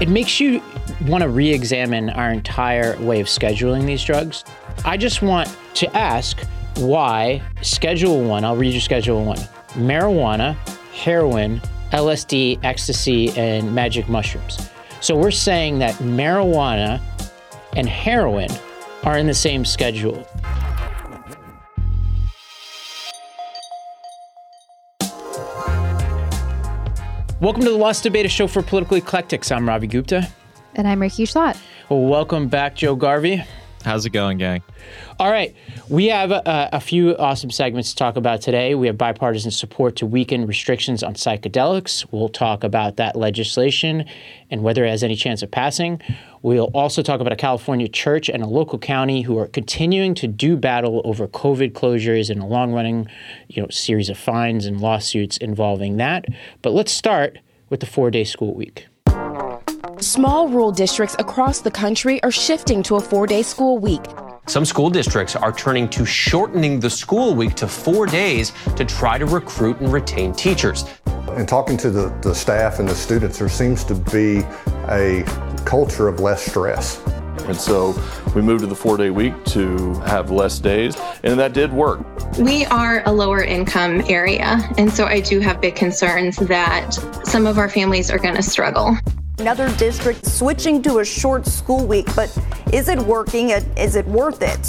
it makes you want to re examine our entire way of scheduling these drugs. I just want to ask why Schedule 1, I'll read you Schedule 1 marijuana, heroin, LSD, ecstasy, and magic mushrooms. So we're saying that marijuana and heroin are in the same schedule. Welcome to the Lost Debate, a show for political eclectics. I'm Ravi Gupta. And I'm Rikki Schlott. Well, welcome back, Joe Garvey. How's it going, gang? All right. We have a, a, few awesome segments to talk about today. We have bipartisan support to weaken restrictions on psychedelics. We'll talk about that legislation and whether it has any chance of passing. We'll also talk about a California church and a local county who are continuing to do battle over COVID closures and a long-running, you know, series of fines and lawsuits involving that. But let's start with the four-day school week. Small rural districts across the country are shifting to a four day school week. Some school districts are turning to shortening the school week to four days to try to recruit and retain teachers. In talking to the, the staff and the students, there seems to be a culture of less stress. And so we moved to the four day week to have less days, and that did work. We are a lower income area, and so I do have big concerns that some of our families are going to struggle. Another district switching to a short school week, but is it working? Is it worth it?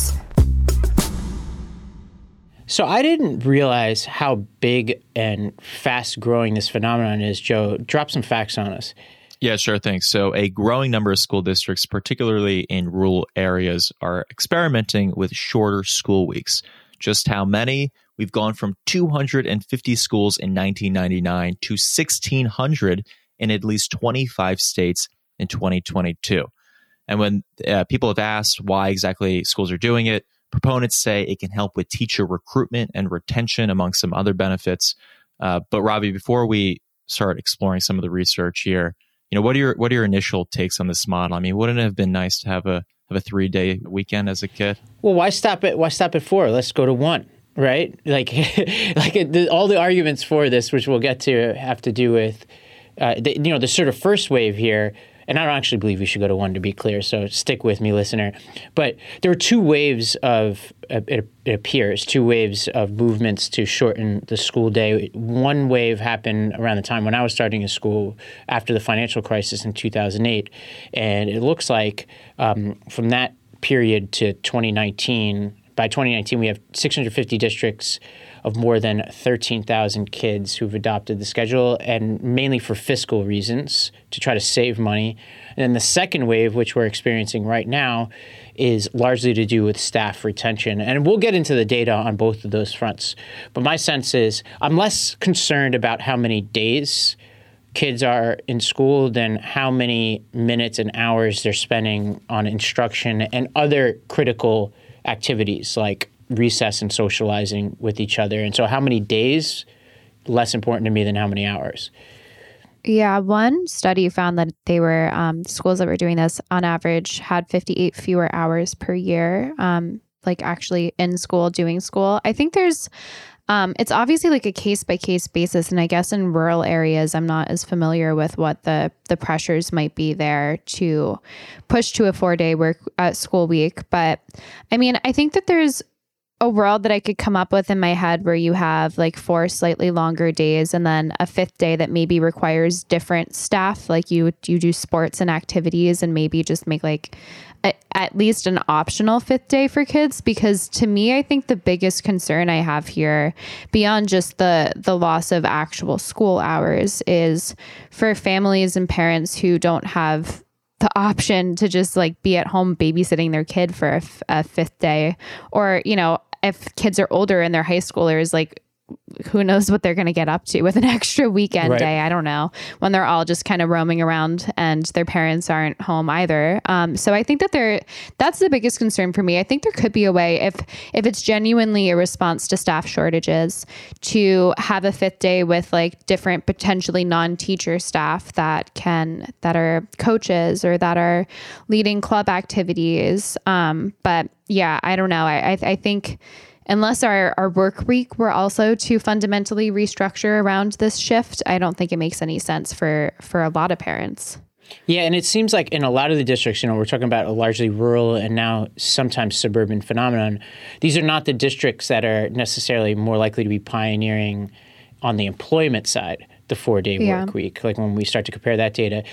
So I didn't realize how big and fast growing this phenomenon is. Joe, drop some facts on us. Yeah, sure thing. So, a growing number of school districts, particularly in rural areas, are experimenting with shorter school weeks. Just how many? We've gone from 250 schools in 1999 to 1,600 in at least 25 states in 2022. And when uh, people have asked why exactly schools are doing it, proponents say it can help with teacher recruitment and retention, among some other benefits. Uh, but Ravi, before we start exploring some of the research here, you know, what are your what are your initial takes on this model? I mean, wouldn't it have been nice to have a have a three day weekend as a kid? Well, why stop at why stop at four? Let's go to one right? Like, like all the arguments for this, which we'll get to, have to do with uh, the, you know, the sort of first wave here, and I don't actually believe we should go to one to be clear, so stick with me, listener. But there were two waves of, uh, it, it, appears, two waves of movements to shorten the school day. One wave happened around the time when I was starting in school after the financial crisis in 2008. And it looks like um, from that period to 2019, by 2019, we have 650 districts of more than 13,000 kids who've adopted the schedule, and mainly for fiscal reasons to try to save money. And then the second wave, which we're experiencing right now, is largely to do with staff retention. And we'll get into the data on both of those fronts. But my sense is I'm less concerned about how many days kids are in school than how many minutes and hours they're spending on instruction and other critical activities like recess and socializing with each other. And so, how many days less important to me than how many hours? Yeah, one study found that they were um, schools that were doing this on average had 58 fewer hours per year, um, like actually in school doing school. I think there's, um, it's obviously like a case by case basis, and I guess in rural areas, I'm not as familiar with what the the pressures might be there to push to a four day work uh, school week. But I mean, I think that there's a world that I could come up with in my head where you have like four slightly longer days and then a fifth day that maybe requires different staff. Like you you do sports and activities and maybe just make like a, at least an optional fifth day for kids because to me I think the biggest concern I have here beyond just the the loss of actual school hours is for families and parents who don't have the option to just like be at home babysitting their kid for a, f- a fifth day or you know if kids are older and they're high schoolers, like who knows what they're going to get up to with an extra weekend right. day. I don't know when they're all just kind of roaming around and their parents aren't home either. Um, so I think that there, that's the biggest concern for me. I think there could be a way if if it's genuinely a response to staff shortages to have a fifth day with like different potentially non-teacher staff that can that are coaches or that are leading club activities. Um, but yeah, I don't know. I, I, I think unless our, our work week were also to fundamentally restructure around this shift, I don't think it makes any sense for for a lot of parents. Yeah, and it seems like in a lot of the districts, you know, we're talking about a largely rural and now sometimes suburban phenomenon. These are not the districts that are necessarily more likely to be pioneering on the employment side the four day Yeah. work week, like when we start to compare that data.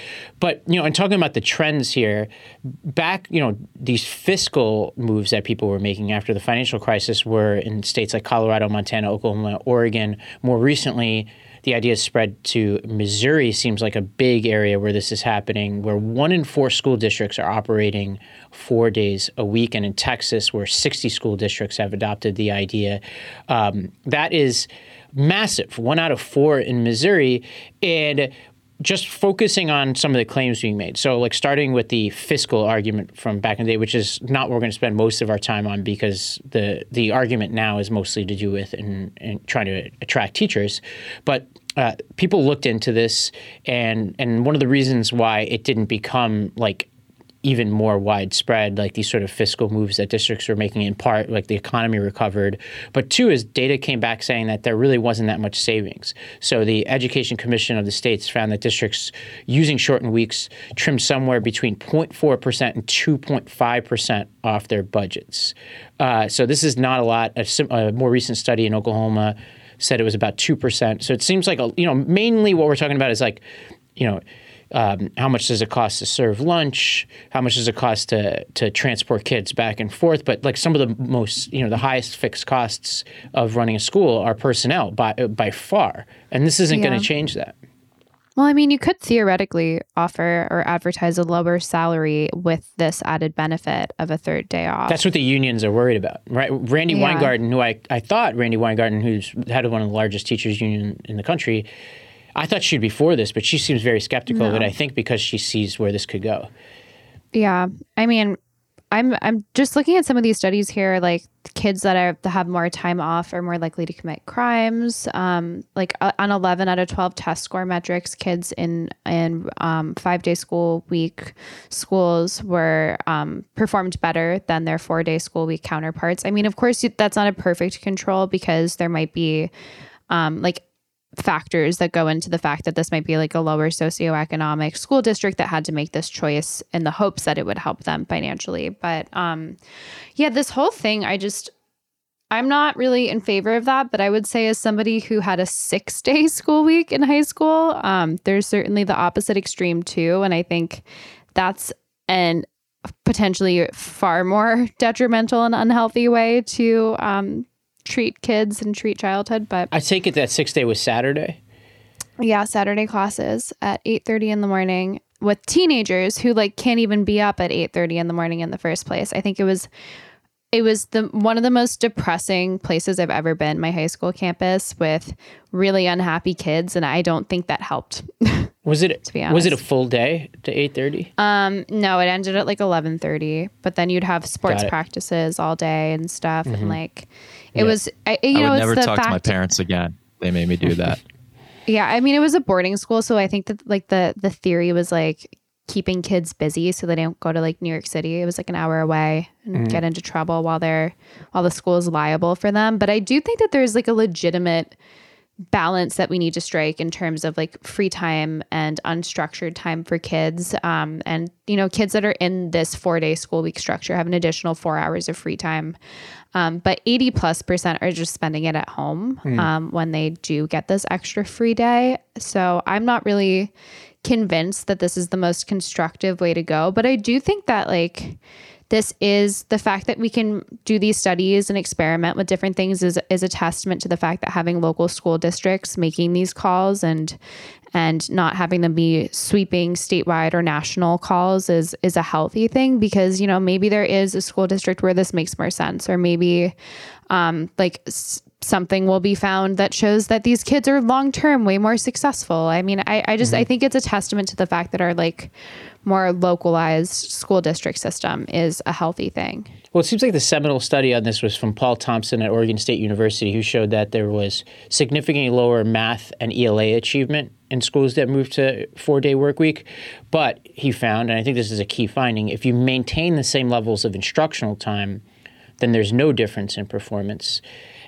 But, you know, and talking about the trends here, back, you know, these fiscal moves that people were making after the financial crisis were in states like Colorado, Montana, Oklahoma, Oregon. More recently, the idea spread to Missouri seems like a big area where this is happening, where one in four school districts are operating four days a week. And in Texas, where 60 school districts have adopted the idea, um, that is massive. One out of four in Missouri. And just focusing on some of the claims being made. So, like starting with the fiscal argument from back in the day, which is not what we're going to spend most of our time on because the the argument now is mostly to do with in trying to attract teachers. But uh, people looked into this, and and one of the reasons why it didn't become like even more widespread, like these sort of fiscal moves that districts were making in part, like the economy recovered. But two is data came back saying that there really wasn't that much savings. So the Education Commission of the states found that districts using shortened weeks trimmed somewhere between 0.4% and 2.5% off their budgets. Uh, so this is not a lot. A, sim- a more recent study in Oklahoma said it was about 2%. So it seems like, a, you know, mainly what we're talking about is like, you know, um, how much does it cost to serve lunch? How much does it cost to to transport kids back and forth? But like some of the most, you know, the highest fixed costs of running a school are personnel by by far, and this isn't going to change that. Well, I mean, you could theoretically offer or advertise a lower salary with this added benefit of a third day off. That's what the unions are worried about, right? Randi Yeah. Weingarten, who I, I thought Randi Weingarten, who's head of one of the largest teachers union in the country, I thought she'd be for this, but she seems very skeptical of it. No. I think because she sees where this could go. Yeah, I mean, I'm I'm just looking at some of these studies here. Like kids that are that have more time off are more likely to commit crimes. Um, like uh, on 11 out of 12 test score metrics, kids in in um, five day school week schools were um, performed better than their four day school week counterparts. I mean, of course, that's not a perfect control because there might be um, like factors that go into the fact that this might be like a lower socioeconomic school district that had to make this choice in the hopes that it would help them financially. But um yeah, this whole thing I just I'm not really in favor of that, but I would say as somebody who had a 6-day school week in high school, um there's certainly the opposite extreme too and I think that's an potentially far more detrimental and unhealthy way to um treat kids and treat childhood, but I take it that sixth day was Saturday. yeah, Saturday classes at 8:30 in the morning with teenagers who like can't even be up at 8:30 in the morning in the first place. I think it was it was the one of the most depressing places I've ever been, my high school campus with really unhappy kids and I don't think that helped. Was it To be honest. was it a full day to eight thirty? um no, it ended at like 11:30, but then you'd have sports practices all day and stuff and like it Yeah. was I, you I know would never the talk fact to my parents again. They made me do that. Yeah, I mean it was a boarding school, so I think that like the the theory was like keeping kids busy so they don't go to like New York City. It was like an hour away and get into trouble while they're while the school is liable for them. But I do think that there's like a legitimate balance that we need to strike in terms of like free time and unstructured time for kids. Um, and you know kids that are in this four day school week structure have an additional four hours of free time. Um, but 80 plus percent are just spending it at home um, when they do get this extra free day. So i'm not really convinced that this is the most constructive way to go but i do think that like this is the fact that we can do these studies and experiment with different things is, is a testament to the fact that having local school districts making these calls and and not having them be sweeping statewide or national calls is is a healthy thing because you know maybe there is a school district where this makes more sense or maybe um, like something will be found that shows that these kids are long term way more successful. I mean i, I just i mm-hmm. think it's a testament to the fact that our like more localized school district system is a healthy thing. Well, it seems like the seminal study on this was from Paul Thompson at Oregon State University, who showed that there was significantly lower math and ELA achievement in schools that moved to four day work week. But he found, and I think this is a key finding, if you maintain the same levels of instructional time, then there's no difference in performance.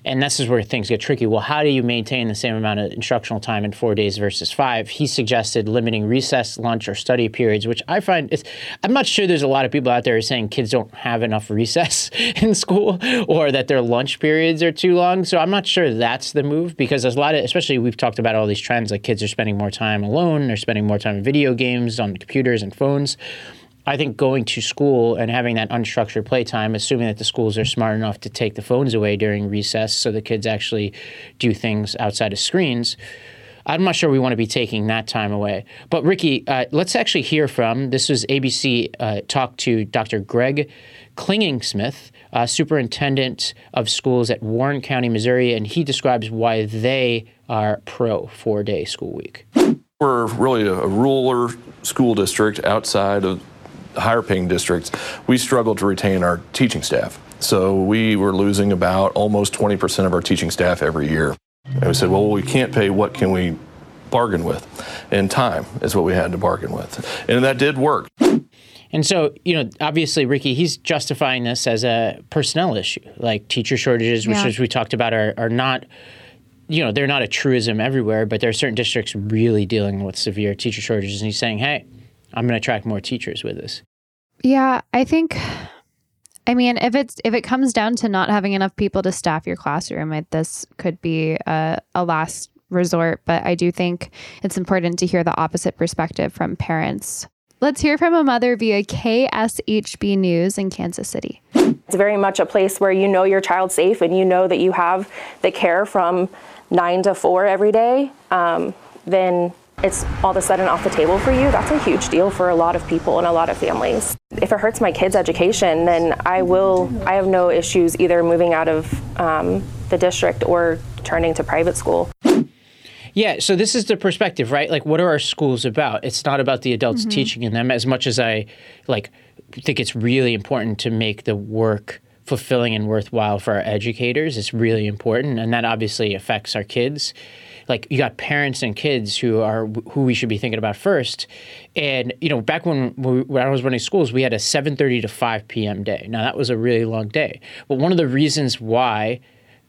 And this is where things get tricky. Well, how do you maintain the same amount of instructional time in four days versus five? He suggested limiting recess, lunch, or study periods, which I find is, I'm not sure there's a lot of people out there saying kids don't have enough recess in school or that their lunch periods are too long. So I'm not sure that's the move because there's a lot of, especially we've talked about all these trends like kids are spending more time alone, they're spending more time in video games, on computers and phones. I think going to school and having that unstructured playtime, assuming that the schools are smart enough to take the phones away during recess so the kids actually do things outside of screens. I'm not sure we want to be taking that time away. But Rikki, uh, let's actually hear from this was ABC uh, talked to Dr. Greg Klingingsmith, uh, superintendent of schools at Warren County, Missouri, and he describes why they are pro four day school week. We're really a, a rural school district outside of higher paying districts, we struggled to retain our teaching staff. So we were losing about almost 20% of our teaching staff every year. And we said, well, we can't pay, what can we bargain with? And time is what we had to bargain with. And that did work. And so, you know, obviously, Rikki, he's justifying this as a personnel issue. Like teacher shortages, which, Yeah. as we talked about, are, are not, you know, they're not a truism everywhere, but there are certain districts really dealing with severe teacher shortages. And he's saying, hey, I'm going to attract more teachers with this. Yeah, I think I mean, if it's if it comes down to not having enough people to staff your classroom, it, this could be a, a last resort. But I do think it's important to hear the opposite perspective from parents. Let's hear from a mother via KSHB News in Kansas City. It's very much a place where you know your child's safe and you know that you have the care from nine to four every day. Um, then it's all of a sudden off the table for you. That's a huge deal for a lot of people and a lot of families. If it hurts my kids' education, then I will. I have no issues either moving out of um, the district or turning to private school. Yeah, so this is the perspective, right? Like, what are our schools about? It's not about the adults Mm-hmm. teaching in them as much as I like think it's really important to make the work fulfilling and worthwhile for our educators. It's really important, and that obviously affects our kids. Like you got parents and kids who are who we should be thinking about first. And you know, back when we- when I was running schools, we had a 7:30 to 5 p.m. day. Now that was a really long day, but one of the reasons why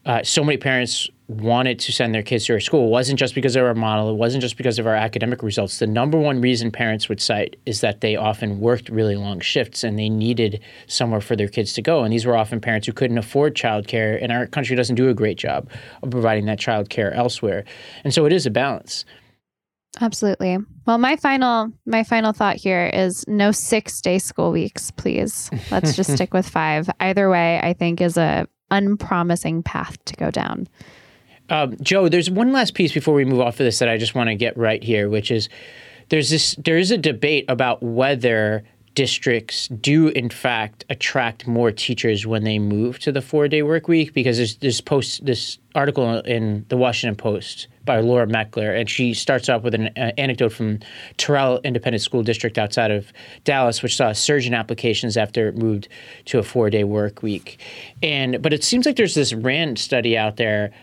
uh, so many parents wanted to send their kids to our school wasn't just because of our model. It wasn't just because of our academic results. The number one reason parents would cite is that they often worked really long shifts and they needed somewhere for their kids to go. And these were often parents who couldn't afford childcare, and our country doesn't do a great job of providing that childcare elsewhere. And so it is a balance. Absolutely. Well, my final my final thought here is no 6-day school weeks, please. Let's just stick with 5. Either way, I think is a unpromising path to go down. Um, Joe, there's one last piece before we move off of this that I just want to get right here, which is there's this there is a debate about whether districts do in fact attract more teachers when they move to the four day work week because there's this post this article in the Washington Post by Laura Meckler and she starts off with an uh, anecdote from Terrell Independent School District outside of Dallas which saw a surge in applications after it moved to a four day work week. And but it seems like there's this Rand study out there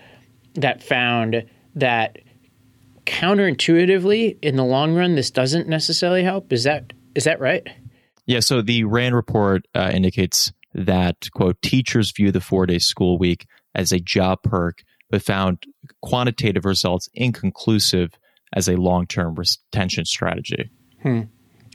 that found that counterintuitively in the long run this doesn't necessarily help is that is that right Yeah, so the RAND report uh, indicates that, quote, teachers view the four day school week as a job perk, but found quantitative results inconclusive as a long term retention strategy. hmm.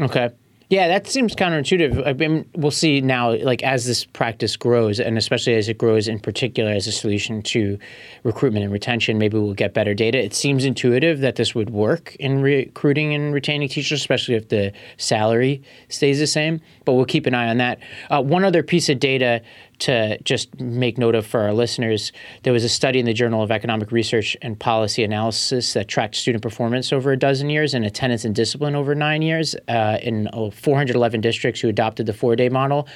okay yeah that seems counterintuitive. I mean we'll see now like as this practice grows and especially as it grows in particular as a solution to recruitment and retention maybe we'll get better data. It seems intuitive that this would work in recruiting and retaining teachers especially if the salary stays the same but we'll keep an eye on that. Uh, one other piece of data to just make note of for our listeners, there was a study in the Journal of Economic Research and Policy Analysis that tracked student performance over a dozen years and attendance and discipline over nine years uh, in uh, 411 districts who adopted the four-day model,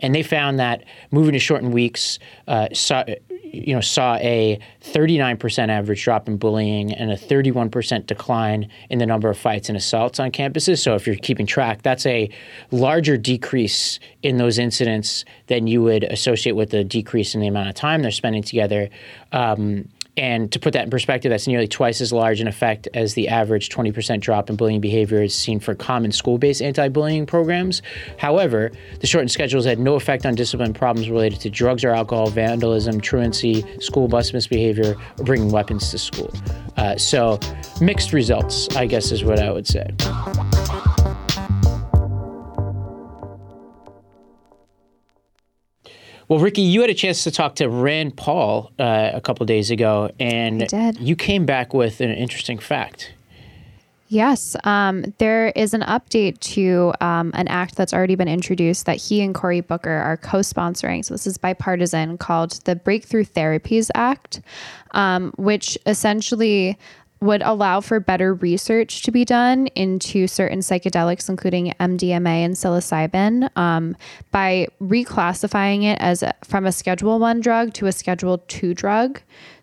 and they found that moving to shortened weeks uh, saw, you know, saw a 39% average drop in bullying and a 31% decline in the number of fights and assaults on campuses. So if you're keeping track, that's a larger decrease in those incidents than you would associate with the decrease in the amount of time they're spending together. Um, and to put that in perspective, that's nearly twice as large an effect as the average 20% drop in bullying behavior is seen for common school based anti bullying programs. However, the shortened schedules had no effect on discipline problems related to drugs or alcohol, vandalism, truancy, school bus misbehavior, or bringing weapons to school. Uh, so, mixed results, I guess, is what I would say. Well, Rikki, you had a chance to talk to Rand Paul uh, a couple days ago, and you came back with an interesting fact. Yes, um, there is an update to um, an act that's already been introduced that he and Cory Booker are co sponsoring. So, this is bipartisan called the Breakthrough Therapies Act, um, which essentially would allow for better research to be done into certain psychedelics, including MDMA and psilocybin, um, by reclassifying it as a, from a Schedule One drug to a Schedule Two drug,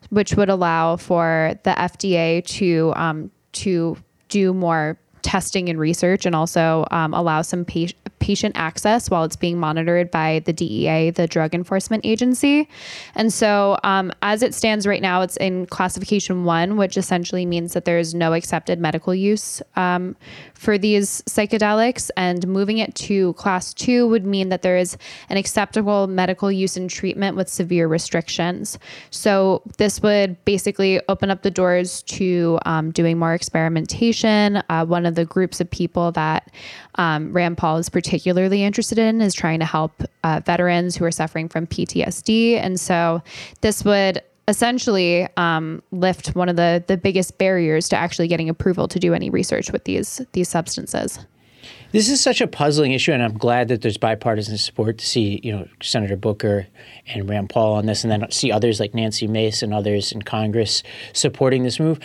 which would allow for the FDA to um, to do more testing and research and also um, allow some pa- patient access while it's being monitored by the DEA, the Drug Enforcement Agency. And so, um, as it stands right now, it's in classification one, which essentially means that there is no accepted medical use um, for these psychedelics. And moving it to class two would mean that there is an acceptable medical use and treatment with severe restrictions. So, this would basically open up the doors to um, doing more experimentation. Uh, one of the groups of people that um, Rand Paul is particularly interested in is trying to help uh, veterans who are suffering from PTSD. And so this would essentially um, lift one of the the biggest barriers to actually getting approval to do any research with these these substances. This is such a puzzling issue, and I'm glad that there's bipartisan support to see, you know, Senator Booker and Rand Paul on this, and then see others like Nancy Mace and others in Congress supporting this move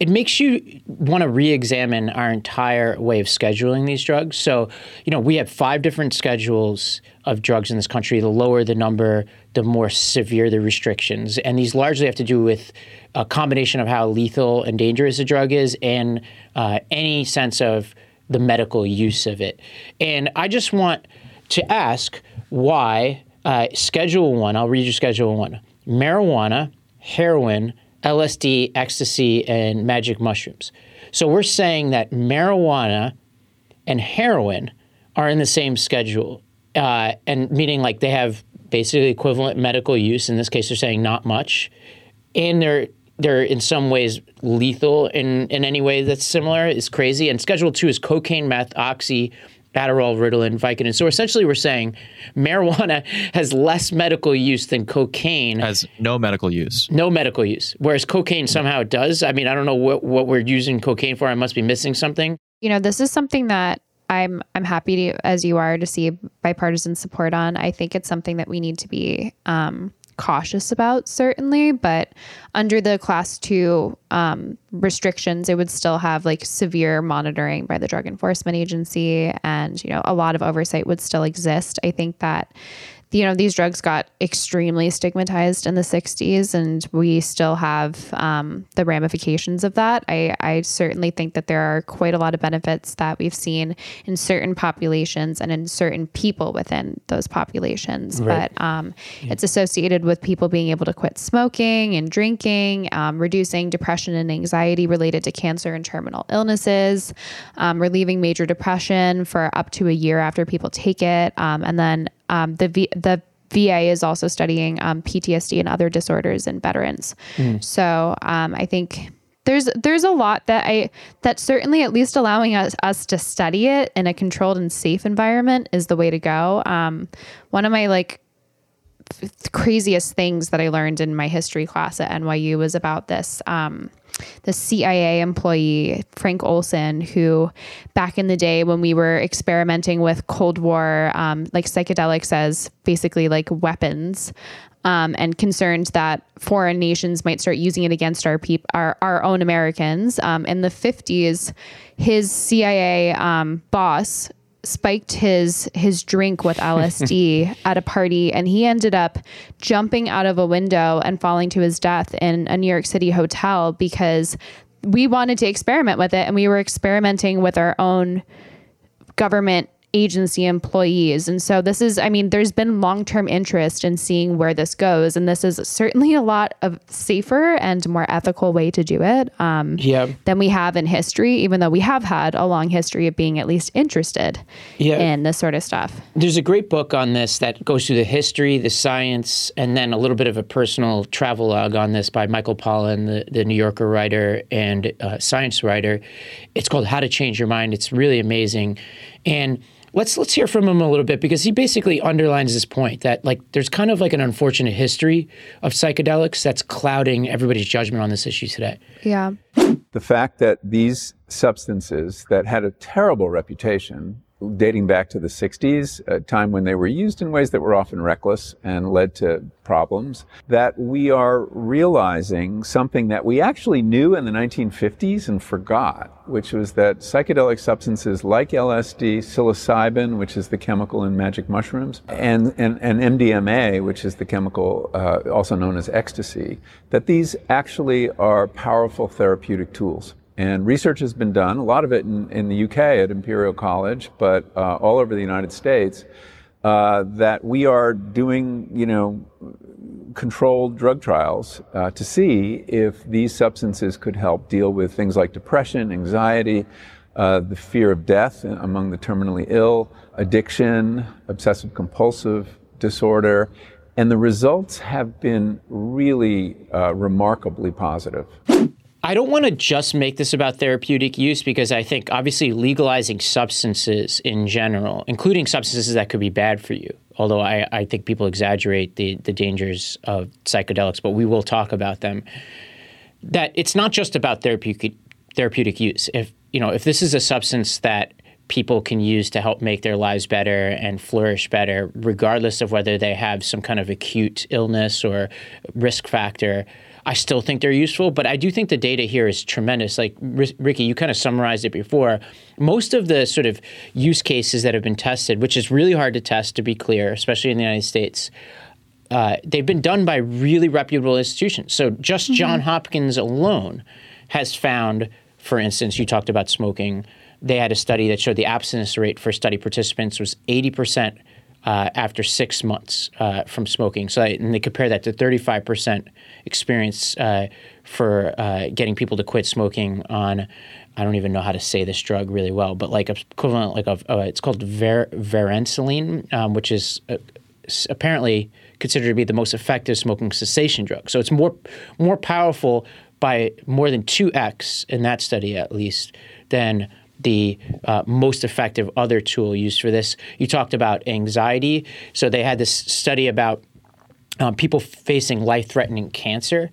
it makes you want to re-examine our entire way of scheduling these drugs. So, you know, we have five different schedules of drugs in this country. The lower the number, the more severe the restrictions, and these largely have to do with a combination of how lethal and dangerous a drug is, and uh, any sense of the medical use of it. And I just want to ask why uh, Schedule One. I'll read you Schedule One: marijuana, heroin LSD, ecstasy, and magic mushrooms. So we're saying that marijuana and heroin are in the same schedule, uh, and meaning like they have basically equivalent medical use. In this case, they're saying not much, and they're they're in some ways lethal in in any way that's similar. Is crazy. And Schedule Two is cocaine, meth, oxy, Adderall, Ritalin, Vicodin. So essentially, we're saying marijuana has less medical use than cocaine. Has no medical use. No medical use. Whereas cocaine somehow does. I mean, I don't know what, what we're using cocaine for. I must be missing something. You know, this is something that I'm I'm happy to, as you are, to see bipartisan support on. I think it's something that we need to be um, cautious about, certainly, but under the class two um, restrictions, it would still have like severe monitoring by the Drug Enforcement Agency, and you know a lot of oversight would still exist. I think that you know these drugs got extremely stigmatized in the 60s and we still have um, the ramifications of that I, I certainly think that there are quite a lot of benefits that we've seen in certain populations and in certain people within those populations right. but um, yeah. it's associated with people being able to quit smoking and drinking um, reducing depression and anxiety related to cancer and terminal illnesses um, relieving major depression for up to a year after people take it um, and then um, the v- the VA is also studying um, PTSD and other disorders in veterans. Mm. So um, I think there's there's a lot that I that certainly at least allowing us us to study it in a controlled and safe environment is the way to go. Um, one of my like craziest things that I learned in my history class at NYU was about this. Um, the CIA employee, Frank Olson, who back in the day when we were experimenting with Cold War, um, like psychedelics as basically like weapons, um, and concerned that foreign nations might start using it against our peop- our, our own Americans. Um, in the 50s, his CIA um, boss spiked his his drink with LSD at a party and he ended up jumping out of a window and falling to his death in a New York City hotel because we wanted to experiment with it and we were experimenting with our own government agency employees. And so this is, I mean, there's been long term interest in seeing where this goes. And this is certainly a lot of safer and more ethical way to do it um, yeah. than we have in history, even though we have had a long history of being at least interested Yeah. in this sort of stuff. There's a great book on this that goes through the history, the science, and then a little bit of a personal travelogue on this by Michael Pollan, the, the New Yorker writer and uh, science writer. It's called How to Change Your Mind. It's really amazing. And let's let's hear from him a little bit because he basically underlines this point that like there's kind of like an unfortunate history of psychedelics that's clouding everybody's judgment on this issue today. Yeah. the fact that these substances that had a terrible reputation dating back to the 60s, a time when they were used in ways that were often reckless and led to problems, that we are realizing something that we actually knew in the 1950s and forgot, which was that psychedelic substances like LSD, psilocybin, which is the chemical in magic mushrooms, and, and, and MDMA, which is the chemical uh, also known as ecstasy, that these actually are powerful therapeutic tools. And research has been done, a lot of it in, in the UK at Imperial College, but uh, all over the United States, uh, that we are doing, you know, controlled drug trials uh, to see if these substances could help deal with things like depression, anxiety, uh, the fear of death among the terminally ill, addiction, obsessive compulsive disorder. And the results have been really uh, remarkably positive. I don't want to just make this about therapeutic use because I think obviously legalizing substances in general, including substances that could be bad for you, although I, I think people exaggerate the, the dangers of psychedelics, but we will talk about them. That it's not just about therapeutic therapeutic use. If you know, if this is a substance that people can use to help make their lives better and flourish better, regardless of whether they have some kind of acute illness or risk factor. I still think they're useful, but I do think the data here is tremendous. Like Rikki, you kind of summarized it before. Most of the sort of use cases that have been tested, which is really hard to test, to be clear, especially in the United States, uh, they've been done by really reputable institutions. So just mm-hmm. John Hopkins alone has found, for instance, you talked about smoking. They had a study that showed the abstinence rate for study participants was 80 percent uh, after six months uh, from smoking. So, and they compare that to 35% experience uh, for uh, getting people to quit smoking on. I don't even know how to say this drug really well, but like equivalent, like of uh, it's called ver- varenicline, um, which is uh, apparently considered to be the most effective smoking cessation drug. So it's more more powerful by more than two x in that study, at least, than the uh, most effective other tool used for this. You talked about anxiety. So they had this study about um, people facing life threatening cancer.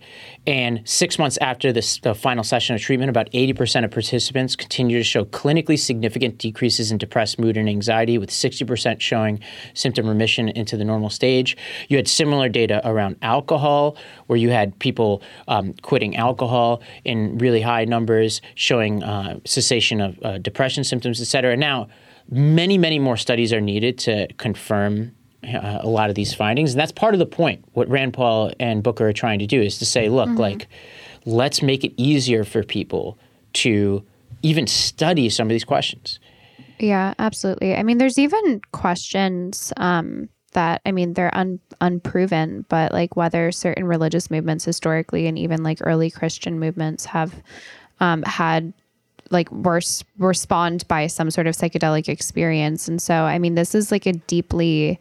And six months after this, the final session of treatment, about 80% of participants continue to show clinically significant decreases in depressed mood and anxiety, with 60% showing symptom remission into the normal stage. You had similar data around alcohol, where you had people um, quitting alcohol in really high numbers, showing uh, cessation of uh, depression symptoms, et cetera. Now, many, many more studies are needed to confirm uh, a lot of these findings. And that's part of the point. What Rand Paul and Booker are trying to do is to say, look, mm-hmm. like, let's make it easier for people to even study some of these questions. Yeah, absolutely. I mean, there's even questions um, that, I mean, they're un- unproven, but like whether certain religious movements historically and even like early Christian movements have um, had like worse respond by some sort of psychedelic experience. And so, I mean, this is like a deeply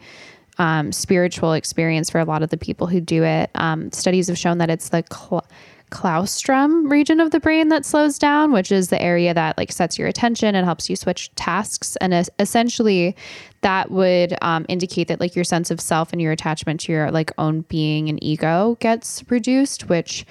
um, spiritual experience for a lot of the people who do it. Um, studies have shown that it's the cl- claustrum region of the brain that slows down, which is the area that like sets your attention and helps you switch tasks. And es- essentially, that would um, indicate that like your sense of self and your attachment to your like own being and ego gets reduced, which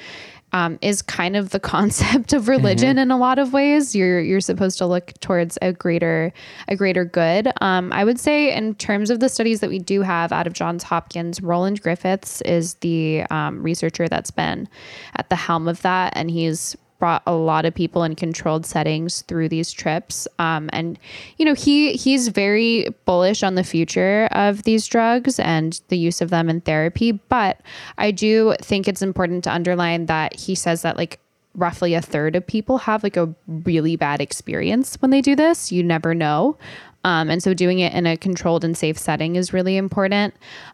um, is kind of the concept of religion mm-hmm. in a lot of ways. You're you're supposed to look towards a greater a greater good. Um, I would say in terms of the studies that we do have out of Johns Hopkins, Roland Griffiths is the um, researcher that's been at the helm of that, and he's brought a lot of people in controlled settings through these trips. Um, and you know, he he's very bullish on the future of these drugs and the use of them in therapy. But I do think it's important to underline that he says that like roughly a third of people have like a really bad experience when they do this. You never know. Um, and so doing it in a controlled and safe setting is really important.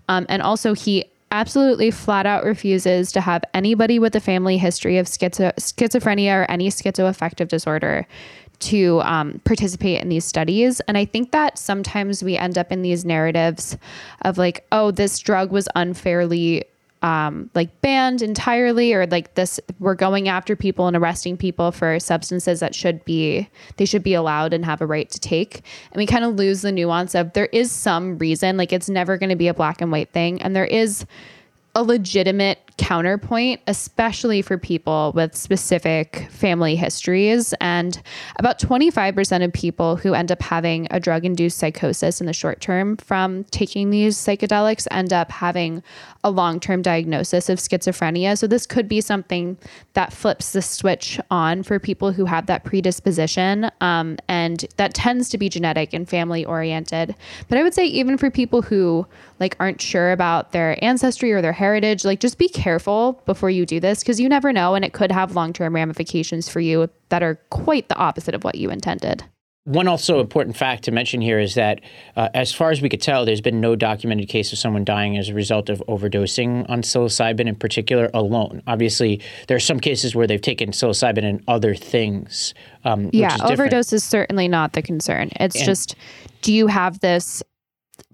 Um, and also, he absolutely flat out refuses to have anybody with a family history of schizo- schizophrenia or any schizoaffective disorder to um, participate in these studies. And I think that sometimes we end up in these narratives of like, oh, this drug was unfairly um, like banned entirely, or like this, we're going after people and arresting people for substances that should be, they should be allowed and have a right to take. And we kind of lose the nuance of there is some reason, like it's never going to be a black and white thing. And there is a legitimate counterpoint, especially for people with specific family histories. And about 25% of people who end up having a drug induced psychosis in the short term from taking these psychedelics end up having a long term diagnosis of schizophrenia. So, this could be something that flips the switch on for people who have that predisposition. Um, and that tends to be genetic and family oriented. But I would say, even for people who like aren't sure about their ancestry or their heritage, like just be careful before you do this because you never know and it could have long-term ramifications for you that are quite the opposite of what you intended. One also important fact to mention here is that, uh, as far as we could tell, there's been no documented case of someone dying as a result of overdosing on psilocybin in particular alone. Obviously, there are some cases where they've taken psilocybin and other things. Um, yeah, overdose is certainly not the concern. It's and, just, do you have this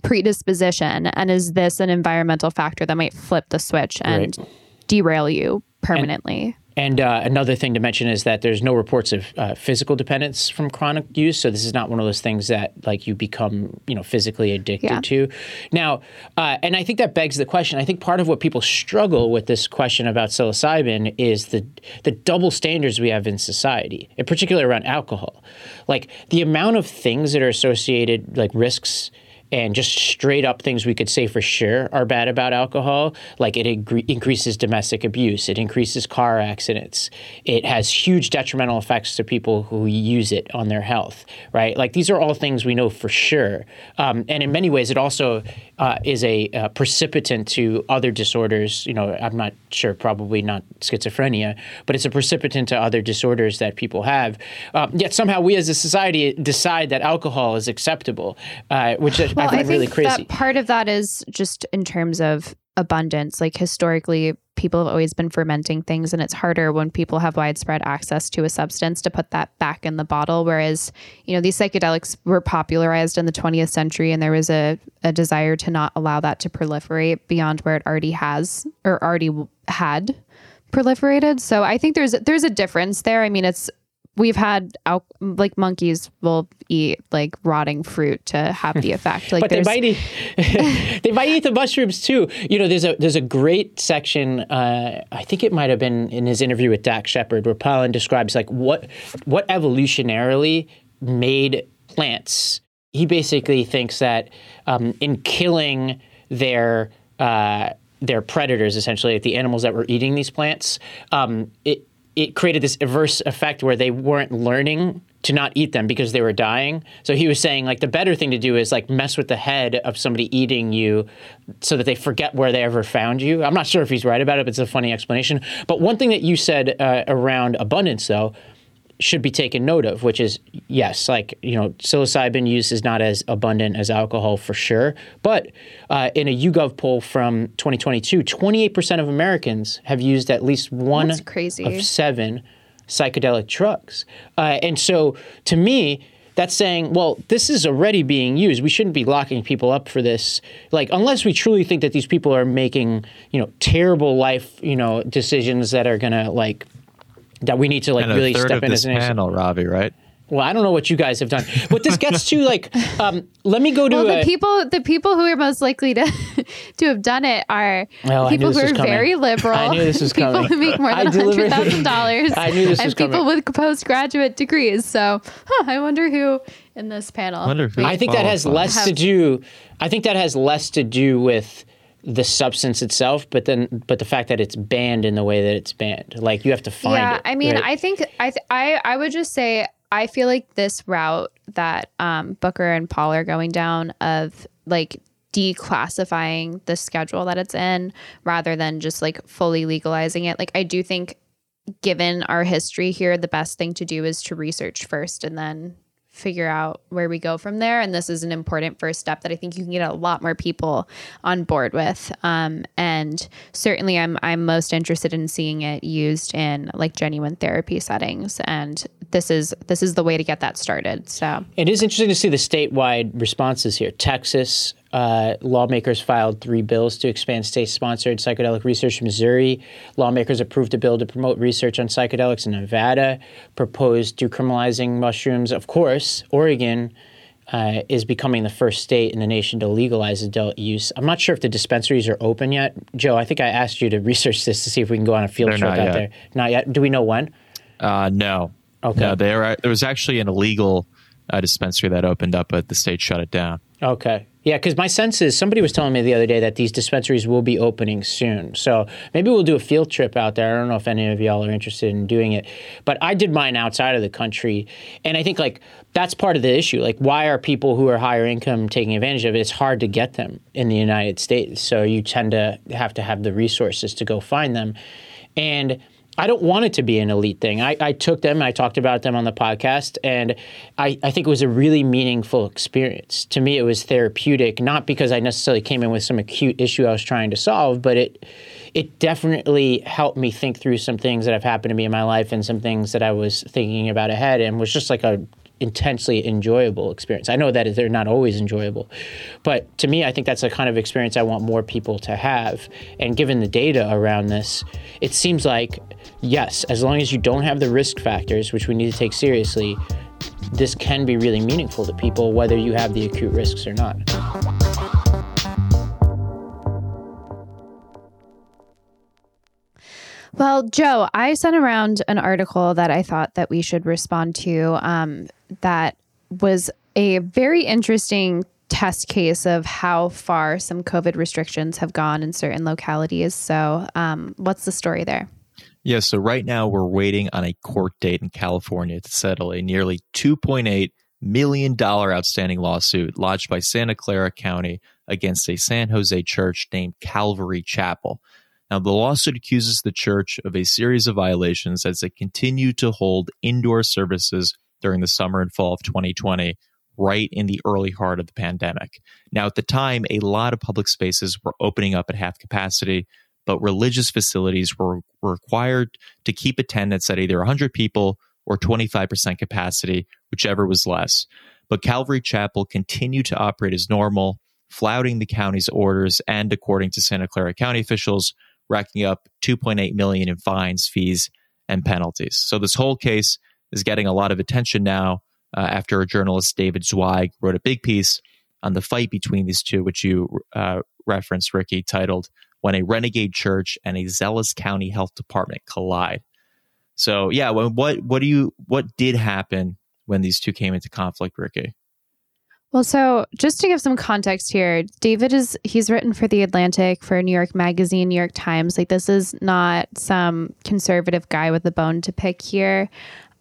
predisposition? And is this an environmental factor that might flip the switch and right. derail you permanently? And, and uh, another thing to mention is that there's no reports of uh, physical dependence from chronic use. So this is not one of those things that like you become you know physically addicted yeah. to. Now uh, and i think that begs the question. I think part of what people struggle with this question about psilocybin is the the double standards we have in society in particular around alcohol. Like the amount of things that are associated like risks and just straight up things we could say for sure are bad about alcohol, like it increases domestic abuse, it increases car accidents, it has huge detrimental effects to people who use it on their health, right? Like these are all things we know for sure. Um, and in many ways, it also uh, is a, a precipitant to other disorders. You know, I'm not sure, probably not schizophrenia, but it's a precipitant to other disorders that people have. Um, yet somehow we as a society decide that alcohol is acceptable, uh, which well, I find I really crazy. That part of that is just in terms of abundance. Like historically, people have always been fermenting things, and it's harder when people have widespread access to a substance to put that back in the bottle. Whereas, you know, these psychedelics were popularized in the 20th century, and there was a, a desire to not allow that to proliferate beyond where it already has or already had proliferated. So I think there's there's a difference there. I mean, it's we've had al- like monkeys will eat like rotting fruit to have the effect. Like but they might eat they might eat the mushrooms too. You know, there's a there's a great section. Uh, I think it might have been in his interview with Dax Shepard where Pollan describes like what what evolutionarily made plants. He basically thinks that um, in killing their uh, their predators, essentially, like the animals that were eating these plants, um, it it created this adverse effect where they weren't learning to not eat them because they were dying. So he was saying like the better thing to do is like mess with the head of somebody eating you so that they forget where they ever found you. I'm not sure if he's right about it, but it's a funny explanation. But one thing that you said uh, around abundance though should be taken note of, which is yes, like you know, psilocybin use is not as abundant as alcohol for sure. But uh, in a YouGov poll from 2022, 28% of Americans have used at least one of seven psychedelic drugs, uh, and so to me. That's saying, well, this is already being used. We shouldn't be locking people up for this. Like, unless we truly think that these people are making, you know, terrible life, you know, decisions that are gonna like that we need to like and really step in as an panel, Ravi, right? Well, I don't know what you guys have done. What this gets to, like, um, let me go to well, the a, people. The people who are most likely to to have done it are well, people who are very liberal. I knew this was people coming. who make more than hundred thousand dollars. I knew this and was people coming. with postgraduate degrees. So, huh, I wonder who in this panel. Wonder who I think that has less have, to do. I think that has less to do with the substance itself, but then but the fact that it's banned in the way that it's banned, like you have to find yeah, it. I mean, right? I think I th- I I would just say I feel like this route that um, Booker and Paul are going down of like declassifying the schedule that it's in rather than just like fully legalizing it. Like I do think given our history here, the best thing to do is to research first and then figure out where we go from there. And this is an important first step that I think you can get a lot more people on board with. Um, and certainly, I'm I'm most interested in seeing it used in like genuine therapy settings. And this is this is the way to get that started. So it is interesting to see the statewide responses here. Texas, uh, lawmakers filed three bills to expand state sponsored psychedelic research in Missouri. Lawmakers approved a bill to promote research on psychedelics in Nevada, proposed decriminalizing mushrooms. Of course, Oregon uh, is becoming the first state in the nation to legalize adult use. I'm not sure if the dispensaries are open yet. Joe, I think I asked you to research this to see if we can go on a field They're trip out yet. there. Not yet. Do we know when? Uh, no. Okay. No, there, there was actually an illegal uh, dispensary that opened up, but the state shut it down. Okay. Yeah, because my sense is somebody was telling me the other day that these dispensaries will be opening soon. So maybe we'll do a field trip out there. I don't know if any of y'all are interested in doing it, but I did mine outside of the country, and I think like that's part of the issue. Like, why are people who are higher income taking advantage of it? It's hard to get them in the United States, so you tend to have to have the resources to go find them, and I don't want it to be an elite thing. I, I took them, and I talked about them on the podcast, and I, I think it was a really meaningful experience. To me, it was therapeutic, not because I necessarily came in with some acute issue I was trying to solve, but it it definitely helped me think through some things that have happened to me in my life and some things that I was thinking about ahead, and was just like a intensely enjoyable experience. I know that they're not always enjoyable, but to me, I think that's the kind of experience I want more people to have. And given the data around this, it seems like, yes, as long as you don't have the risk factors, which we need to take seriously, this can be really meaningful to people, whether you have the acute risks or not. Well, Joe, I sent around an article that I thought that we should respond to. Um, that was a very interesting test case of how far some COVID restrictions have gone in certain localities. So, um, what's the story there? Yeah, so right now we're waiting on a court date in California to settle a nearly $2.8 million outstanding lawsuit lodged by Santa Clara County against a San Jose church named Calvary Chapel. Now, the lawsuit accuses the church of a series of violations as it continued to hold indoor services during the summer and fall of 2020, right in the early heart of the pandemic. Now, at the time, a lot of public spaces were opening up at half capacity, but religious facilities were, were required to keep attendance at either 100 people or 25% capacity, whichever was less. But Calvary Chapel continued to operate as normal, flouting the county's orders and, according to Santa Clara County officials, racking up 2.8 million in fines, fees, and penalties. So this whole case is getting a lot of attention now uh, after a journalist, David Zweig, wrote a big piece on the fight between these two, which you uh, referenced, Rikki, titled "When a Renegade Church and a Zealous County Health Department Collide." So, yeah, what what do you what did happen when these two came into conflict, Rikki? Well, so just to give some context here, David is he's written for the Atlantic, for New York Magazine, New York Times. Like this is not some conservative guy with a bone to pick here.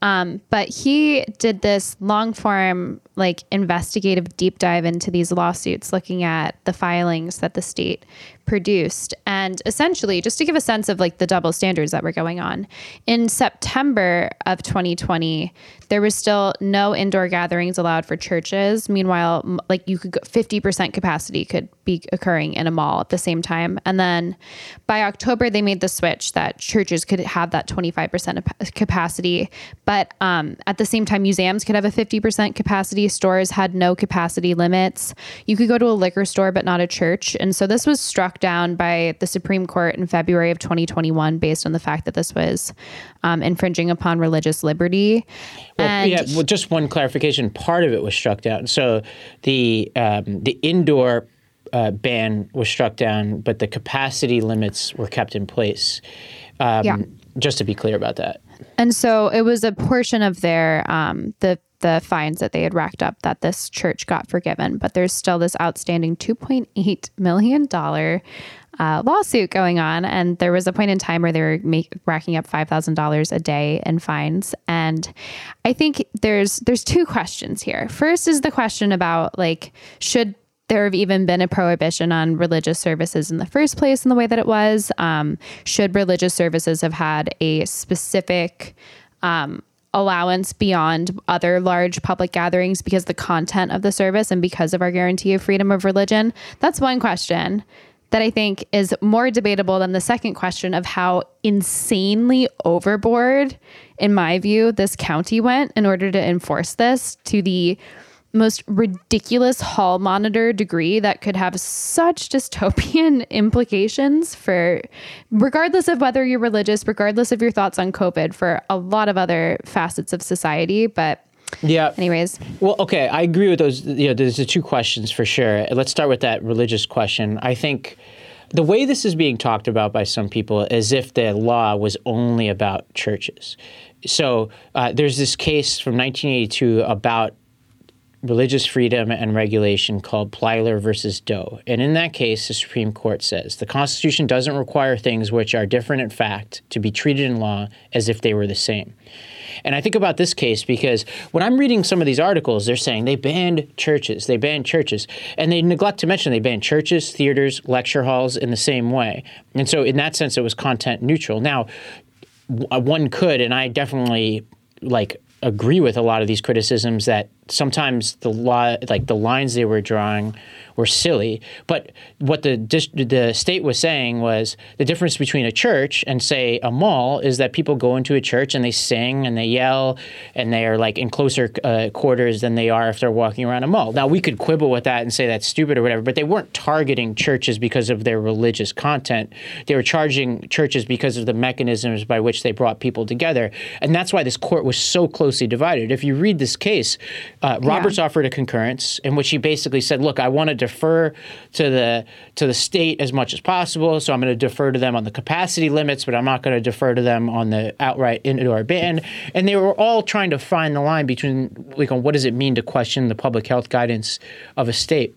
Um, but he did this long form, like investigative deep dive into these lawsuits, looking at the filings that the state produced. And essentially, just to give a sense of like the double standards that were going on, in September of 2020, there was still no indoor gatherings allowed for churches. Meanwhile, like you could go 50% capacity could be occurring in a mall at the same time. And then by October, they made the switch that churches could have that 25% ap- capacity. But um, at the same time, museums could have a 50% capacity. Stores had no capacity limits. You could go to a liquor store, but not a church. And so this was struck down by the Supreme Court in February of 2021 based on the fact that this was um, infringing upon religious liberty. Well, and yeah, well, just one clarification. Part of it was struck down. So the um, the indoor uh, ban was struck down, but the capacity limits were kept in place. Um, Yeah. Just to be clear about that. And so it was a portion of their um, the the fines that they had racked up that this church got forgiven, but there's still this outstanding 2.8 million dollar uh, lawsuit going on, and there was a point in time where they were make, racking up five thousand dollars a day in fines. And I think there's there's two questions here. First is the question about like should there have even been a prohibition on religious services in the first place in the way that it was? Um, should religious services have had a specific um, allowance beyond other large public gatherings because the content of the service and because of our guarantee of freedom of religion? That's one question that I think is more debatable than the second question of how insanely overboard, in my view, this county went in order to enforce this to the most ridiculous hall monitor degree that could have such dystopian implications for regardless of whether you're religious regardless of your thoughts on covid for a lot of other facets of society but yeah. Anyways. Well, okay, I agree with those. You know, there's the two questions for sure. Let's start with that religious question. I think the way this is being talked about by some people is if the law was only about churches. So uh, there's this case from 1982 about religious freedom and regulation called Plyler versus Doe. And in that case, the Supreme Court says the Constitution doesn't require things which are different in fact to be treated in law as if they were the same. And I think about this case because when I'm reading some of these articles, they're saying they banned churches, they banned churches, and they neglect to mention they banned churches, theaters, lecture halls in the same way. And so, in that sense, it was content neutral. Now, one could, and I definitely like agree with a lot of these criticisms that sometimes the law, like the lines they were drawing, were silly. But what the the state was saying was the difference between a church and say a mall is that people go into a church and they sing and they yell and they are like in closer uh, quarters than they are if they're walking around a mall. Now we could quibble with that and say that's stupid or whatever, but they weren't targeting churches because of their religious content. They were charging churches because of the mechanisms by which they brought people together, and that's why this court was so closely divided. If you read this case, uh, Roberts yeah. offered a concurrence in which he basically said, "Look, I want to defer to the to the state as much as possible, so I'm going to defer to them on the capacity limits, but I'm not going to defer to them on the outright indoor ban." And they were all trying to find the line between like, what does it mean to question the public health guidance of a state.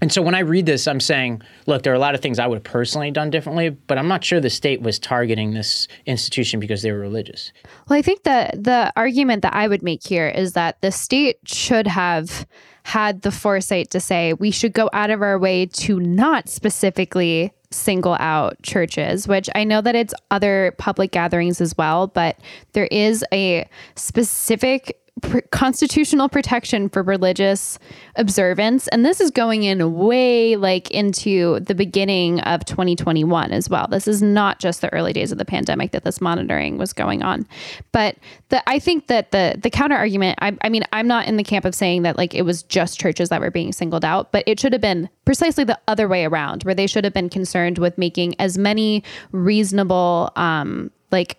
And so when I read this, I'm saying, look, there are a lot of things I would have personally done differently, but I'm not sure the state was targeting this institution because they were religious. Well, I think that the argument that I would make here is that the state should have had the foresight to say we should go out of our way to not specifically single out churches, which I know that it's other public gatherings as well, but there is a specific pr- constitutional protection for religious observance. And this is going in way like into the beginning of 2021 as well. This is not just the early days of the pandemic that this monitoring was going on. But the, I think that the the counter argument, I, I mean, I'm not in the camp of saying that like it was just churches that were being singled out, but it should have been precisely the other way around, where they should have been concerned with making as many reasonable um, like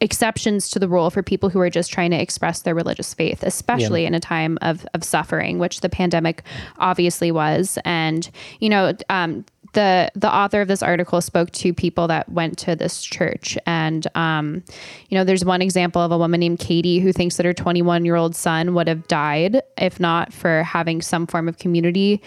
exceptions to the rule for people who are just trying to express their religious faith, especially yeah. in a time of, of suffering, which the pandemic obviously was. And, you know, um, the the author of this article spoke to people that went to this church. And um, you know there's one example of a woman named katie who thinks that her 21 year old son would have died if not for having some form of community.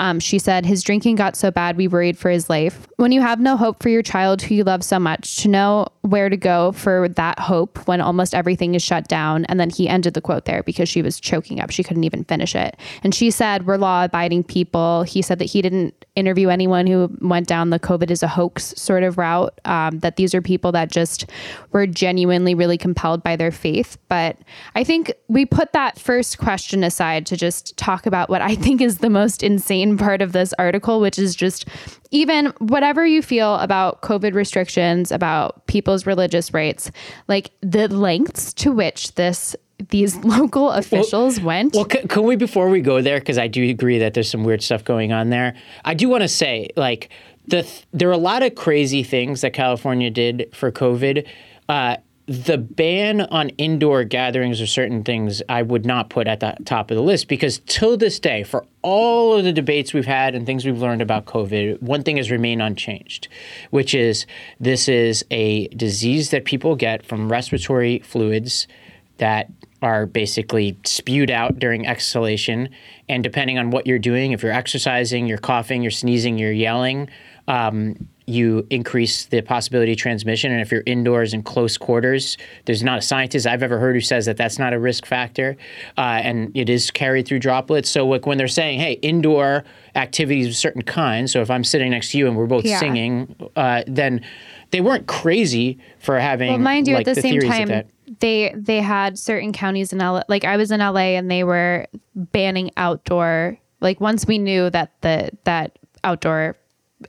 Um, she said his drinking got so bad we worried for his life. When you have no hope for your child who you love so much to know where to go for that hope when almost everything is shut down. And then he ended the quote there because she was choking up. She couldn't even finish it. And she said we're law abiding people. He said that he didn't interview anyone who went down the COVID is a hoax sort of route, um, that these are people that just were genuinely really compelled by their faith. But I think we put that first question aside to just talk about what I think is the most insane part of this article, which is just even whatever you feel about COVID restrictions, about people's religious rights, like the lengths to which this these local officials well, went. Well, can, can, we before we go there because I do agree that there's some weird stuff going on there. I do want to say like the there are a lot of crazy things that California did for COVID. Uh, the ban on indoor gatherings or certain things I would not put at the top of the list because till this day, for all of the debates we've had and things we've learned about COVID, one thing has remained unchanged, which is this is a disease that people get from respiratory fluids that are basically spewed out during exhalation. And depending on what you're doing, if you're exercising, you're coughing, you're sneezing, you're yelling, um, you increase the possibility of transmission. And if you're indoors in close quarters, there's not a scientist I've ever heard who says that that's not a risk factor. Uh, and it is carried through droplets. So, like when they're saying, hey, indoor activities of certain kinds, so if I'm sitting next to you and we're both yeah. singing, uh, then they weren't crazy for having. Well, mind you, like, at the, the same time, they they had certain counties in LA. Like I was in LA, and they were banning outdoor. Like once we knew that the that outdoor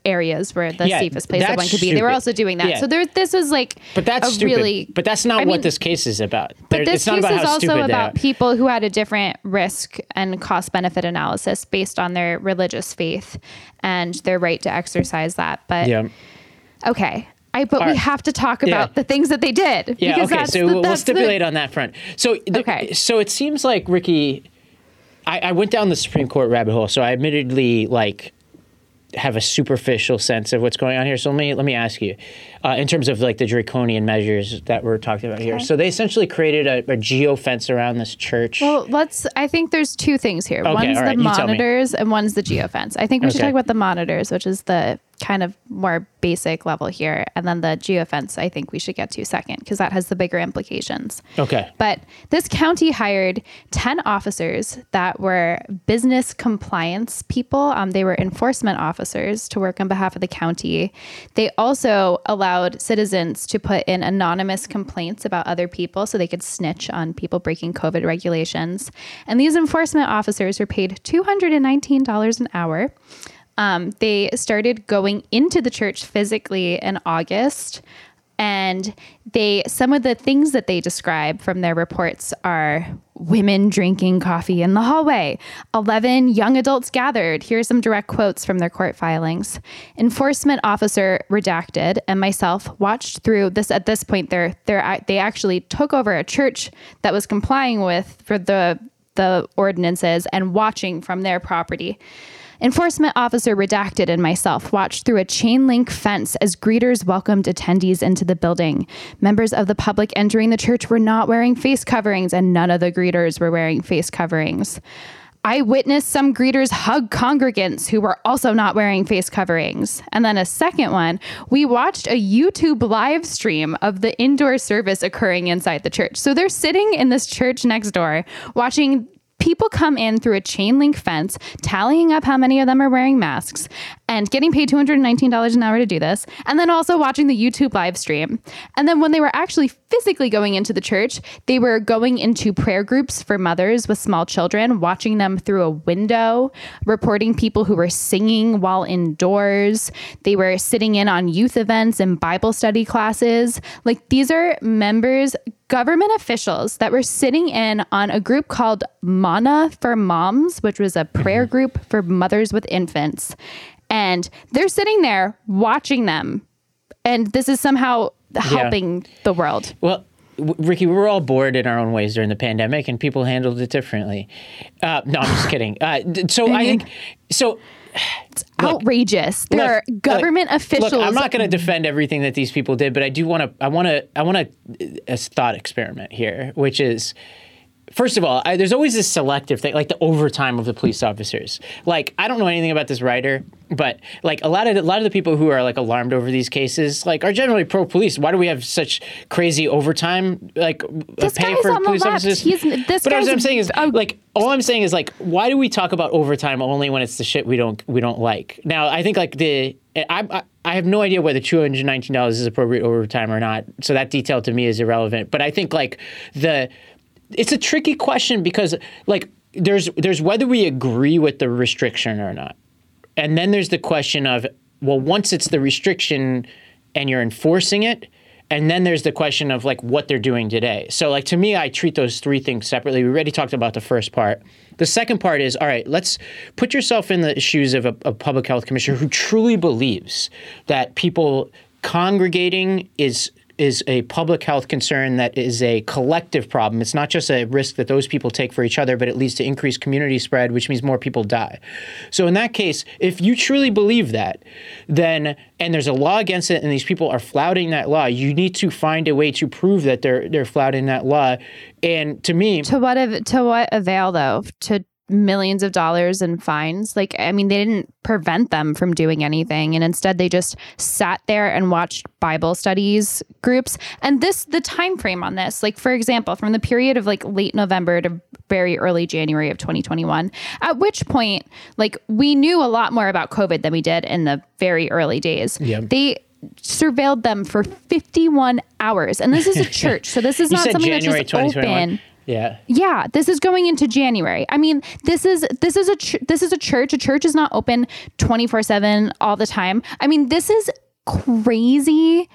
areas were the Yeah, safest place that one could be, they were also doing that. Yeah. So there, this is like But that's a stupid. really. but that's not I what mean, this case is about. But this case is also about people who had a different risk and cost benefit analysis based on their religious faith and their right to exercise that. But Yeah. okay, I but All we right. have to talk Yeah. about the things that they did. Yeah. because Okay. that's So the- we'll that's the- stipulate on that front. So th- Okay. So it seems like Rikki. I, I went down the Supreme Court rabbit hole, so I admittedly like have a superficial sense of what's going on here. So let me let me ask you, uh, in terms of like the draconian measures that we're talking about here. So they essentially created a, a geo fence around this church. Well, let's. I think there's two things here. Okay, one's right, the you tell me. monitors and one's the geofence. I think we should talk about the monitors, which is the kind of more basic level here, and then the geofence. I think we should get to second because that has the bigger implications. okay. But this county hired 10 officers that were business compliance people. Um, they were enforcement officers to work on behalf of the county. They also allowed citizens to put in anonymous complaints about other people so they could snitch on people breaking COVID regulations. And these enforcement officers were paid $219 an hour. Um, they started going into the church physically in August and they some of the things that they describe from their reports are women drinking coffee in the hallway. 11 young adults gathered. Here are some direct quotes from their court filings. Enforcement officer redacted and myself watched through this at this point they're, they're they actually took over a church that was complying with for the the ordinances and watching from their property Enforcement officer redacted and myself watched through a chain link fence as greeters welcomed attendees into the building. Members of the public entering the church were not wearing face coverings, and none of the greeters were wearing face coverings. I witnessed some greeters hug congregants who were also not wearing face coverings. And then a second one, we watched a YouTube live stream of the indoor service occurring inside the church. So they're sitting in this church next door watching people come in through a chain link fence, tallying up how many of them are wearing masks, and getting paid $219 an hour to do this, and then also watching the YouTube live stream. And then when they were actually physically going into the church, they were going into prayer groups for mothers with small children, watching them through a window, reporting people who were singing while indoors. They were sitting in on youth events and Bible study classes. Like these are members, government officials that were sitting in on a group called Manna for Moms, which was a prayer mm-hmm. group for mothers with infants. And they're sitting there watching them. And this is somehow helping the world. Well, w- Rikki, we were all bored in our own ways during the pandemic, and people handled it differently. Uh, no, I'm just kidding. Uh, so I think so. It's outrageous. There Look, are look, government officials. Look, I'm not going to defend everything that these people did, but I do want to. I want to. I want to. A thought experiment here, which is. First of all, I, there's always this selective thing, like the overtime of the police officers. Like, I don't know anything about this writer, but like a lot of a lot of the people who are like alarmed over these cases, like, are generally pro police. Why do we have such crazy overtime, like uh, This pay for on the police left. officers? He's- this but what I'm saying is, like, all I'm saying is, like, why do we talk about overtime only when it's the shit we don't we don't like? Now, I think like the I I, I have no idea whether two hundred nineteen dollars is appropriate overtime or not. So that detail to me is irrelevant. But I think like the it's a tricky question because like there's there's whether we agree with the restriction or not. And then there's the question of well once it's the restriction and you're enforcing it and then there's the question of like what they're doing today. So like to me I treat those three things separately. We already talked about the first part. The second part is all right, let's put yourself in the shoes of a, a public health commissioner who truly believes that people congregating is is a public health concern that is a collective problem. It's not just a risk that those people take for each other, but it leads to increased community spread, which means more people die. So in that case, if you truly believe that, then and there's a law against it and these people are flouting that law, you need to find a way to prove that they're they're flouting that law. And to me, to what to what avail though? To millions of dollars in fines. Like I mean, they didn't prevent them from doing anything, and instead they just sat there and watched Bible studies groups. And this the time frame on this, like for example, from the period of like late November to very early January of 2021, at which point like we knew a lot more about COVID than we did in the very early days. Yeah. They surveilled them for 51 hours. And this is a church, so this is not something January that's just open. Yeah. Yeah, this is going into January. I mean, this is this is a ch- this is a church. A church is not open 24/7 all the time. I mean, this is crazy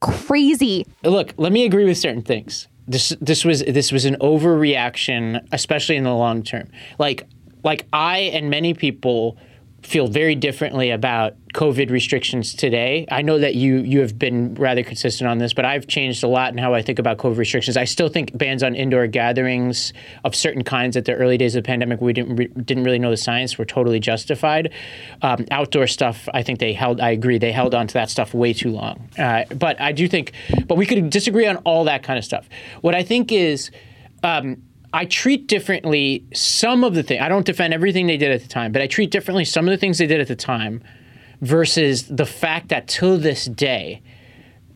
crazy. Look, let me agree with certain things. This this was this was an overreaction, especially in the long term. Like like I and many people feel very differently about COVID restrictions today. I know that you you have been rather consistent on this, but I've changed a lot in how I think about COVID restrictions. I still think bans on indoor gatherings of certain kinds at the early days of the pandemic, we didn't re- didn't really know the science, were totally justified. Um, outdoor stuff, I think they held. I agree, they held on to that stuff way too long. Uh, but I do think, but we could disagree on all that kind of stuff. What I think is. Um, I treat differently some of the things. I don't defend everything they did at the time, but I treat differently some of the things they did at the time versus the fact that till this day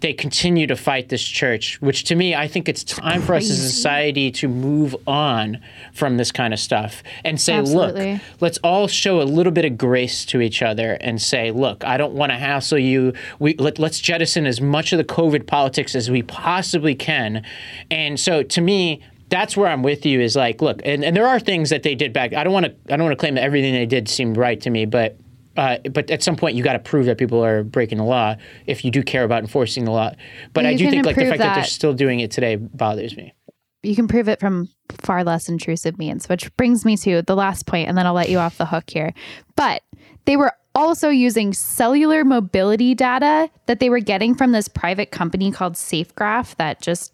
they continue to fight this church, which to me, I think it's time for us as a society to move on from this kind of stuff and say, Absolutely. look, let's all show a little bit of grace to each other and say, look, I don't want to hassle you. We let, let's jettison as much of the COVID politics as we possibly can. And so to me, that's where I'm with you is like, look, and, and there are things that they did back. I don't want to I don't want to claim that everything they did seemed right to me, but uh, but at some point you got to prove that people are breaking the law if you do care about enforcing the law. But I do think like the fact that. they're still doing it today bothers me. You can prove it from far less intrusive means, which brings me to the last point, and then I'll let you off the hook here. But they were also using cellular mobility data that they were getting from this private company called SafeGraph that just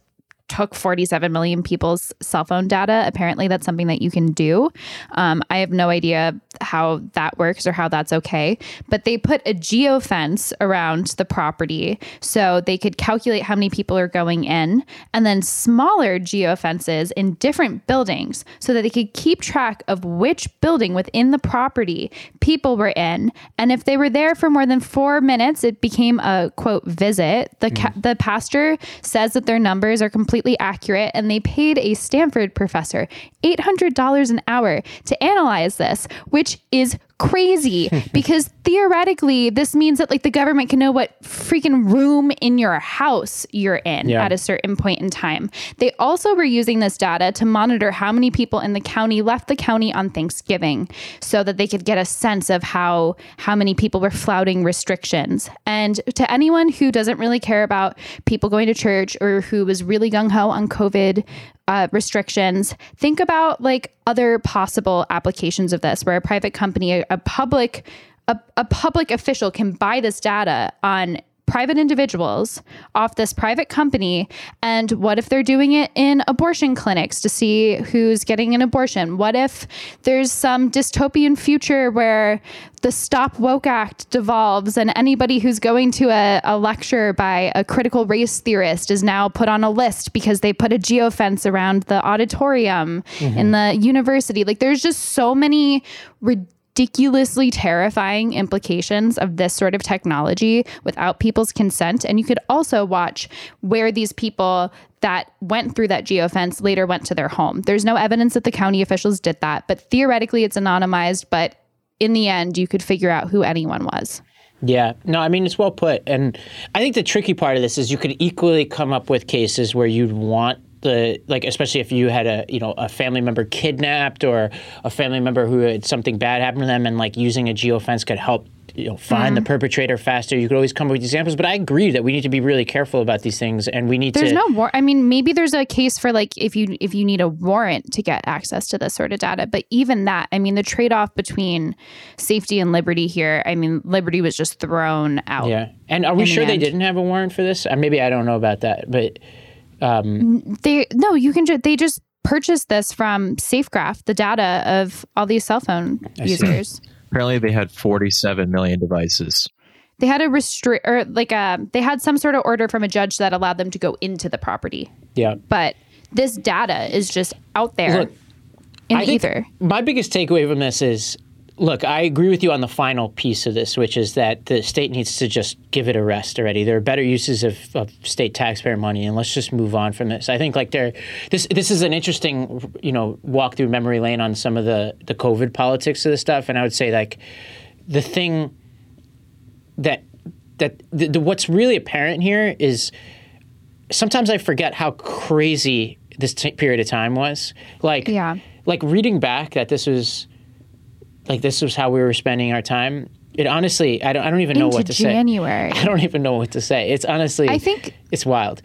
took 47 million people's cell phone data. Apparently, that's something that you can do. Um, I have no idea how that works or how that's okay, but they put a geofence around the property so they could calculate how many people are going in, and then smaller geofences in different buildings so that they could keep track of which building within the property people were in. And if they were there for more than four minutes, it became a quote visit. The, ca- the pastor says that their numbers are completely accurate, and they paid a Stanford professor $800 an hour to analyze this, which is crazy because theoretically this means that like the government can know what freaking room in your house you're in Yeah. at a certain point in time. They also were using this data to monitor how many people in the county left the county on Thanksgiving so that they could get a sense of how how many people were flouting restrictions. And to anyone who doesn't really care about people going to church or who was really gung ho on COVID uh, restrictions, think about like other possible applications of this where a private company, a, a public a, a public official can buy this data on private individuals off this private company? And what if they're doing it in abortion clinics to see who's getting an abortion? What if there's some dystopian future where the stop woke act devolves and anybody who's going to a, a lecture by a critical race theorist is now put on a list because they put a geofence around the auditorium mm-hmm. in the university? Like there's just so many ridiculously terrifying implications of this sort of technology without people's consent. And you could also watch where these people that went through that geofence later went to their home. There's no evidence that the county officials did that, but theoretically it's anonymized. But in the end, you could figure out who anyone was. Yeah, no, I mean it's well put, and I think the tricky part of this is you could equally come up with cases where you'd want the like, especially if you had a you know a family member kidnapped or a family member who had something bad happen to them, and like using a geofence could help you know find the Mhm. perpetrator faster. You could always come up with examples, but I agree that we need to be really careful about these things, and we need to There's no war. I mean, maybe there's a case for like if you if you need a warrant to get access to this sort of data, but even that, I mean, the trade off between safety and liberty here. I mean, liberty was just thrown out. yeah, and are we the sure they didn't have a warrant for this? Uh, maybe I don't know about that, but um, They no, you can just they just purchased this from SafeGraph, the data of all these cell phone I see. users. Apparently, they had 47 million devices. They had a restrict or like a they had some sort of order from a judge that allowed them to go into the property. yeah. But this data is just out there Look, in I the ether. My biggest takeaway from this is look, I agree with you on the final piece of this, which is that the state needs to just give it a rest already. There are better uses of, of state taxpayer money, and let's just move on from this. I think like there, this this is an interesting you know walk through memory lane on some of the the COVID politics of this stuff, and I would say like the thing that that the, the, what's really apparent here is sometimes I forget how crazy this t- period of time was. Like, Yeah. like reading back that this was like this was how we were spending our time. It honestly, I don't, I don't even know what to say. January. say. I don't even know what to say. It's honestly, I think- it's wild.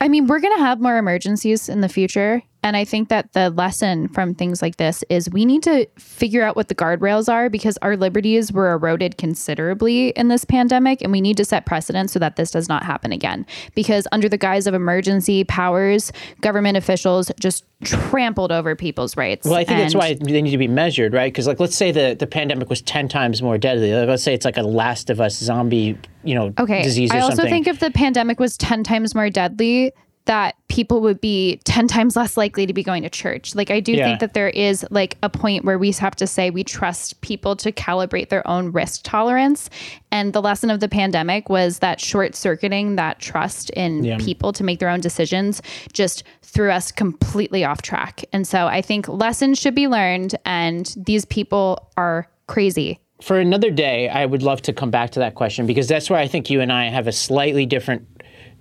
I mean, we're going to have more emergencies in the future. And I think that the lesson from things like this is we need to figure out what the guardrails are because our liberties were eroded considerably in this pandemic. And we need to set precedent so that this does not happen again. Because under the guise of emergency powers, government officials just trampled over people's rights. Well, I think that's why they need to be measured, right? Because, like, let's say the, the pandemic was 10 times more deadly. Like, let's say it's like a Last of Us zombie, you know, Okay. disease or something. I also something. think if the pandemic was 10 times more deadly, that people would be 10 times less likely to be going to church. Like, I do Yeah. think that there is like a point where we have to say we trust people to calibrate their own risk tolerance. And the lesson of the pandemic was that short circuiting that trust in Yeah. people to make their own decisions just threw us completely off track. And so I think lessons should be learned, and these people are crazy. for another day, I would love to come back to that question because that's where I think you and I have a slightly different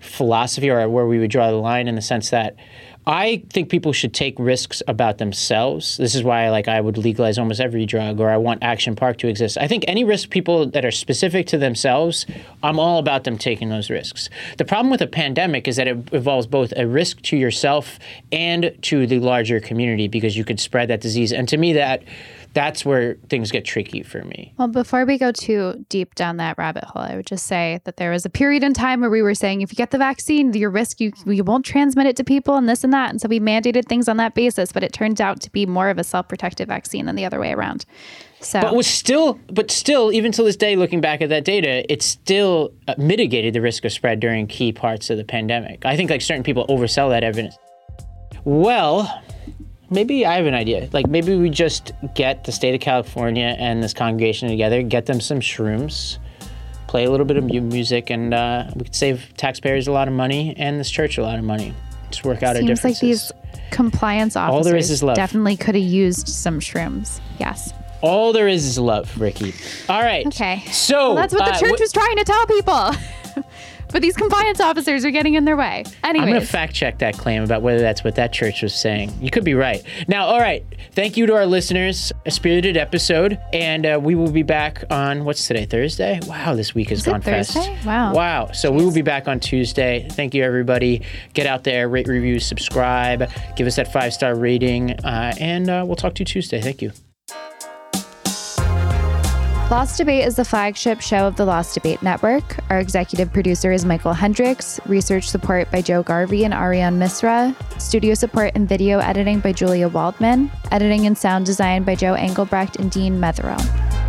philosophy or where we would draw the line in the sense that I think people should take risks about themselves. This is why like I would legalize almost every drug or I want Action Park to exist. I think any risk people that are specific to themselves, I'm all about them taking those risks. The problem with a pandemic is that it involves both a risk to yourself and to the larger community because you could spread that disease. And to me that that's where things get tricky for me. Well, before we go too deep down that rabbit hole, I would just say that there was a period in time where we were saying if you get the vaccine, your risk you you won't transmit it to people and this and that, and so we mandated things on that basis. But it turned out to be more of a self-protective vaccine than the other way around. So, But was still, but still, even to this day, looking back at that data, it still uh, mitigated the risk of spread during key parts of the pandemic. I think like certain people oversell that evidence. Well, maybe I have an idea. Like maybe we just get the state of California and this congregation together, get them some shrooms, play a little bit of music, and uh, we could save taxpayers a lot of money and this church a lot of money. Just work out our differences. It seems like these compliance officers All there is is love. definitely could have used some shrooms. Yes. All there is is love, Rikki. All right. Okay. So Well, that's what the uh, church wh- was trying to tell people. but these compliance officers are getting in their way. Anyway, I'm going to fact check that claim about whether that's what that church was saying. You could be right. Now, all right. Thank you to our listeners. A spirited episode. And uh, we will be back on, what's today? Thursday? Wow, this week has Is it gone fast. Thursday? Wow. Wow. So we will be back on Tuesday. Thank you, everybody. Get out there, rate, review, subscribe, give us that five star rating. Uh, and uh, we'll talk to you Tuesday. Thank you. Lost Debate is the flagship show of the Lost Debate Network. Our executive producer is Michael Hendricks, research support by Joe Garvey and Ariane Misra, studio support and video editing by Julia Waldman, editing and sound design by Joe Engelbrecht and Dean Metherell.